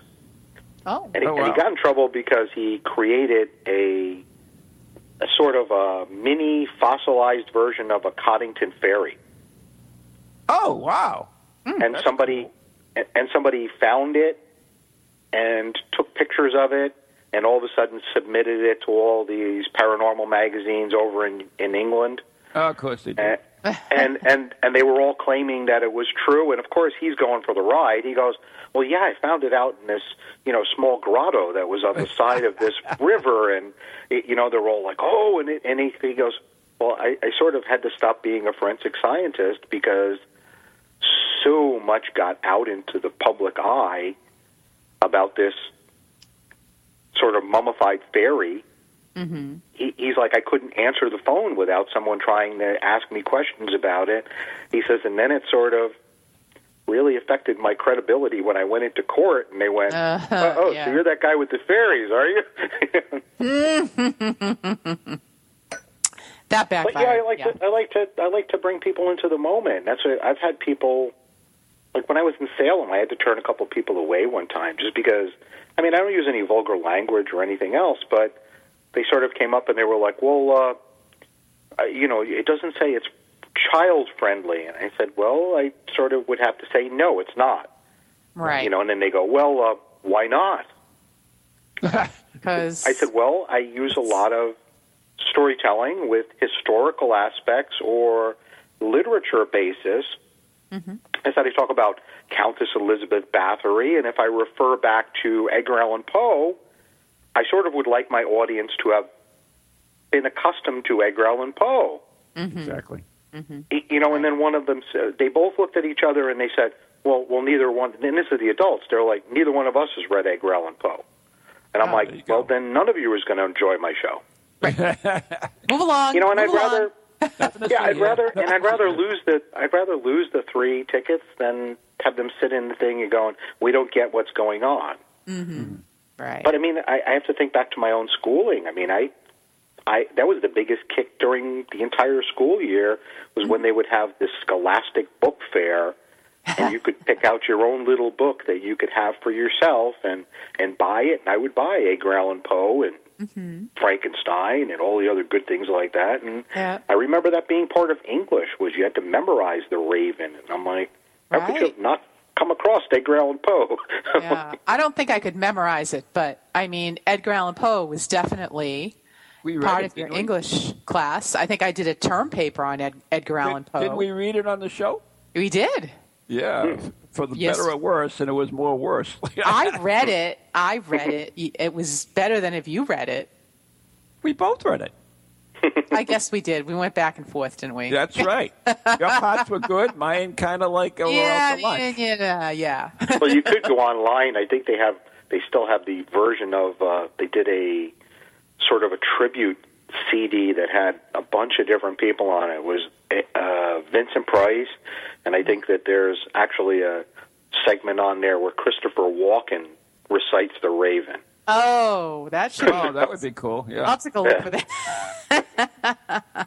Oh. and he, Oh, and he got in trouble because he created a a sort of a mini fossilized version of a Cottingley fairy. Oh wow! Hmm, and somebody and- and somebody found it and took pictures of it and all of a sudden submitted it to all these paranormal magazines over in in England Oh, of course they do. and and and and they were all claiming that it was true. And of course he's going for the ride. He goes well yeah i found it out in this you know small grotto that was on the side of this river. And it, you know they're all like oh and it, and he, he goes well I, I sort of had to stop being a forensic scientist because so much got out into the public eye about this sort of mummified fairy he, he's like, I couldn't answer the phone without someone trying to ask me questions about it. He says, and then it sort of really affected my credibility when I went into court, and they went, Uh-huh, "Oh, yeah. so you're that guy with the fairies, are you?" That but yeah, I like to, I like to, I like to bring people into the moment. That's what I've had people. Like when I was in Salem, I had to turn a couple people away one time just because. I mean, I don't use any vulgar language or anything else, but they sort of came up and they were like, "Well, uh, uh, you know, it doesn't say it's child friendly," and I said, "Well, I sort of would have to say no, it's not." right. You know, and then they go, "Well, uh, why not?" because I said, well, I use a lot of storytelling with historical aspects or literature basis. I said I talk about Countess Elizabeth Bathory, and if I refer back to Edgar Allan Poe, I sort of would like my audience to have been accustomed to Edgar Allan Poe. Mm-hmm. Exactly. Mm-hmm. Y- You know, and then one of them said, uh, they both looked at each other and they said, well, well, neither one, and this is the adults, they're like, neither one of us has read Edgar Allan Poe. And I'm ah, there you like, go. well, then none of you is going to enjoy my show. move along. You know, and I'd along. rather, yeah, I'd rather, and I'd rather lose the, I'd rather lose the three tickets than have them sit in the thing and going, we don't get what's going on. Mm-hmm. Right. But I mean, I, I have to think back to my own schooling. I mean, I, I that was the biggest kick during the entire school year was when they would have this Scholastic book fair, and you could pick out your own little book that you could have for yourself and and buy it. And I would buy Edgar Allan Poe and Mm-hmm. Frankenstein and all the other good things like that. And Yeah. I remember that being part of English was you had to memorize the Raven, and I'm like, how could you Right. not come across Edgar Allan Poe? Yeah. I don't think I could memorize it, but I mean, Edgar Allan Poe was definitely We read part it, of your we? English class. I think I did a term paper on Ed, Edgar Allan Poe. did we read it on the show? We did. Yeah, hmm. for the Yes. better or worse, and it was more worse. I read it. I read it. It was better than if you read it. we both read it. I guess we did. We went back and forth, didn't we? That's right. Your parts were good. Mine kind of like a yeah, out lunch. yeah, yeah, yeah. well, you could go online. I think they have they still have the version of uh, they did a sort of a tribute CD that had a bunch of different people on it. It was uh, Vincent Price, and I think that there's actually a segment on there where Christopher Walken recites the Raven. Oh, that should. Oh, that would be cool. Yeah. I'll take a look for that.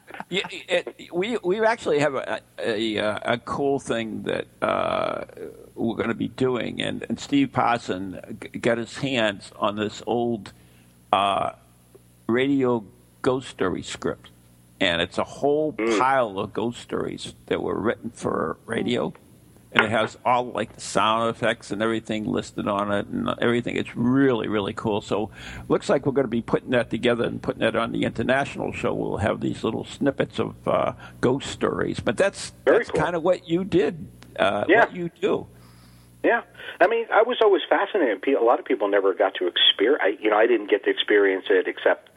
Yeah, it, we we actually have a a, a, a cool thing that uh, we're going to be doing, and, and Steve Parson g- got his hands on this old uh, radio ghost story script, and it's a whole pile of ghost stories that were written for radio, and it has all like the sound effects and everything listed on it and everything. It's really really cool. So looks like we're going to be putting that together and putting that on the international show. We'll have these little snippets of uh, ghost stories, but that's Very that's cool. kind of what you did. Uh, Yeah. What you do. Yeah, I mean, I was always fascinated. A lot of people never got to experience. I, you know, I didn't get to experience it except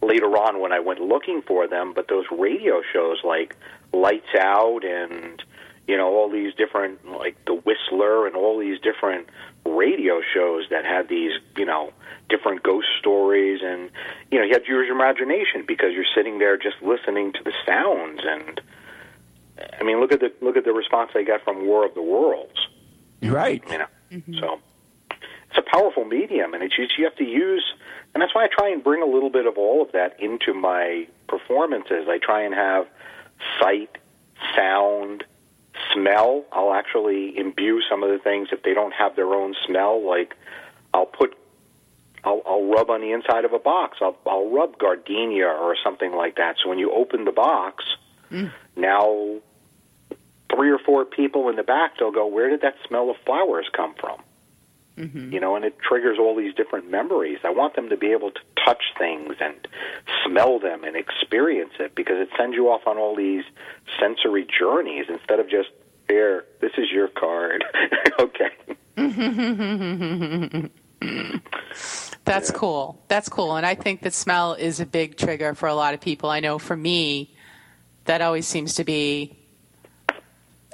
later on when I went looking for them. But those radio shows like Lights Out and you know all these different like The Whistler and all these different radio shows that had these you know different ghost stories and you know you had to use your imagination because you're sitting there just listening to the sounds and I mean look at the look at the response they got from War of the Worlds Right. you know. Mm-hmm. So it's a powerful medium, and it's just you have to use, and that's why I try and bring a little bit of all of that into my performances. I try and have sight, sound, smell. I'll actually imbue some of the things if they don't have their own smell. Like I'll put. I'll, I'll rub on the inside of a box. I'll, I'll rub gardenia or something like that. So when you open the box, mm. now three or four people in the back, they'll go, "Where did that smell of flowers come from?" Mm-hmm. You know, and it triggers all these different memories. I want them to be able to touch things and smell them and experience it because it sends you off on all these sensory journeys instead of just here. This is your card. okay. That's cool. That's cool. And I think that smell is a big trigger for a lot of people. I know for me, that always seems to be.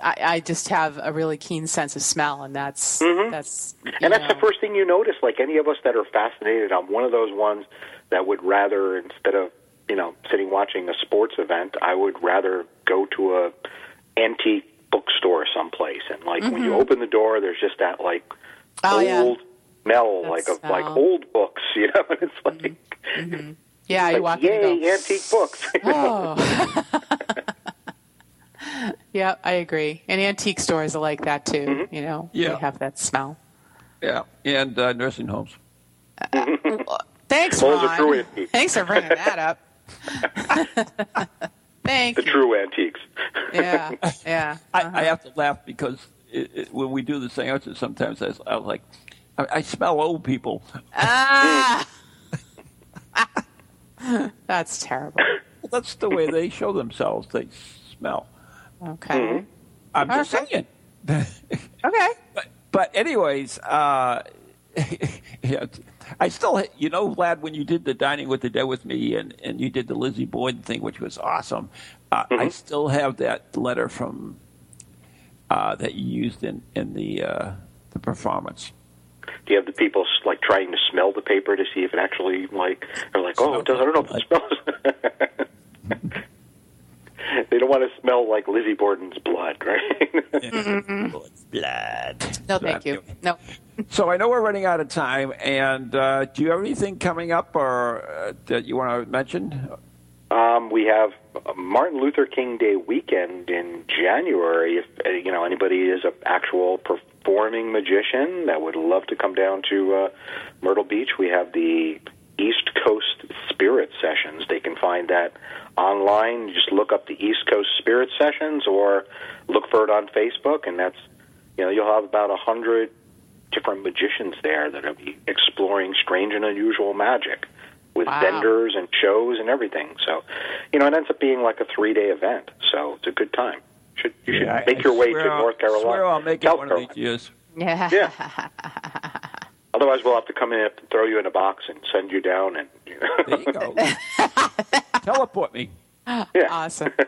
I, I just have a really keen sense of smell, and that's mhm that's. And that's the first thing you notice. Like any of us that are fascinated, I'm one of those ones that would rather, instead of you know sitting watching a sports event, I would rather go to a antique bookstore someplace. And like when you open the door, there's just that like Mm-hmm. Oh, yeah. old smell, That like of like old books. You know, and it's like, Yeah, you like walk in yay, antique books. Oh. yeah, I agree. And antique stores are like that too. Mm-hmm. You know, Yeah. they have that smell. Yeah. And uh, nursing homes. Thanks, Those are Ron. true. Thanks for bringing that up. Thank the you. true antiques. Yeah, yeah. I, I have to laugh because it, it, when we do the seances, sometimes I, I was like, I, I smell old people. Ah. That's terrible. That's the way they show themselves. They smell. Okay. I'm just Okay. saying. Okay. but, but anyways, uh, yeah, I still, you know, Vlad, when you did the dining with the dead with me, and, and you did the Lizzie Boyd thing, which was awesome. Uh, I still have that letter from uh, that you used in in the uh, the performance. Do you have the people like trying to smell the paper to see if it actually like they're like, oh, it does, I don't know if it smells. they don't want to smell like Lizzie Borden's blood, right? Blood. No, thank you. No. So I know we're running out of time, and uh, do you have anything coming up or uh, that you want to mention? um, we have Martin Luther King Day weekend in January. If uh, you know anybody is an actual performing magician that would love to come down to uh, Myrtle Beach, we have the East Coast Spirit Sessions. They can find that online. You Just look up the East Coast Spirit Sessions or look for it on Facebook, and that's you know you'll have about a hundred different magicians there that will be exploring strange and unusual magic with Wow. vendors and shows and everything. So, you know, it ends up being like a three day event. So it's a good time. Should you should Yeah, I- make your way to I'll- North Carolina? Swear I'll make it South one of Carolina. these years. Yeah. Yeah. Otherwise, we'll have to come in and throw you in a box and send you down and. There you go. Teleport me. yeah. Awesome.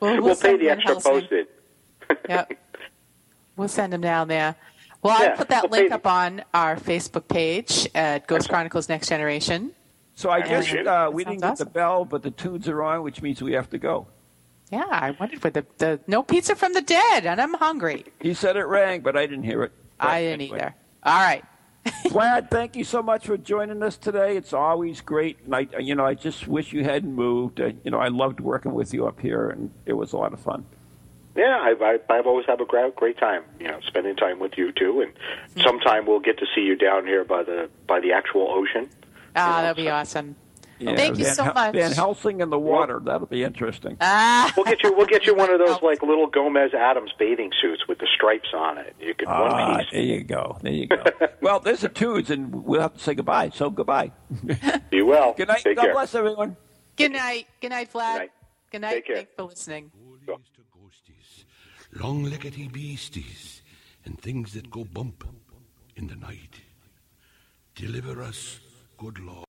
Well, We'll, pay the extra postage. Yep. We'll send them down there. Well, I put that we'll link up on our Facebook page at Ghost Chronicles Next Generation. So I guess uh, we didn't sounds get the bell, but the tunes are on, which means we have to go. Yeah, I wondered where the, the no pizza from the dead, and I'm hungry. He said it rang, but I didn't hear it. But I didn't anyway. either. All right. Vlad, thank you so much for joining us today. It's always great. And I, you know, I just wish you hadn't moved. Uh, you know, I loved working with you up here, and it was a lot of fun. Yeah, I've, I, I've always had a great, great time, you know, spending time with you too, and sometime we'll get to see you down here by the by the actual ocean. Ah, know, that'll be awesome. Yeah, Thank you Van so much. Van Helsing in the water. That'll be interesting. Ah, We'll get you. We'll get you one of those like little Gomez Addams bathing suits with the stripes on it. You can Ah, one piece. there you go. There you go. well, there's the tunes, and we'll have to say goodbye. So goodbye. Be well. Good night. Take God care. bless everyone. good night. Good night, Vlad. Good night. Good night. Take care. For listening. Ghoulies long-leggedy beasties, and things that go bump in the night. Deliver us, good Lord.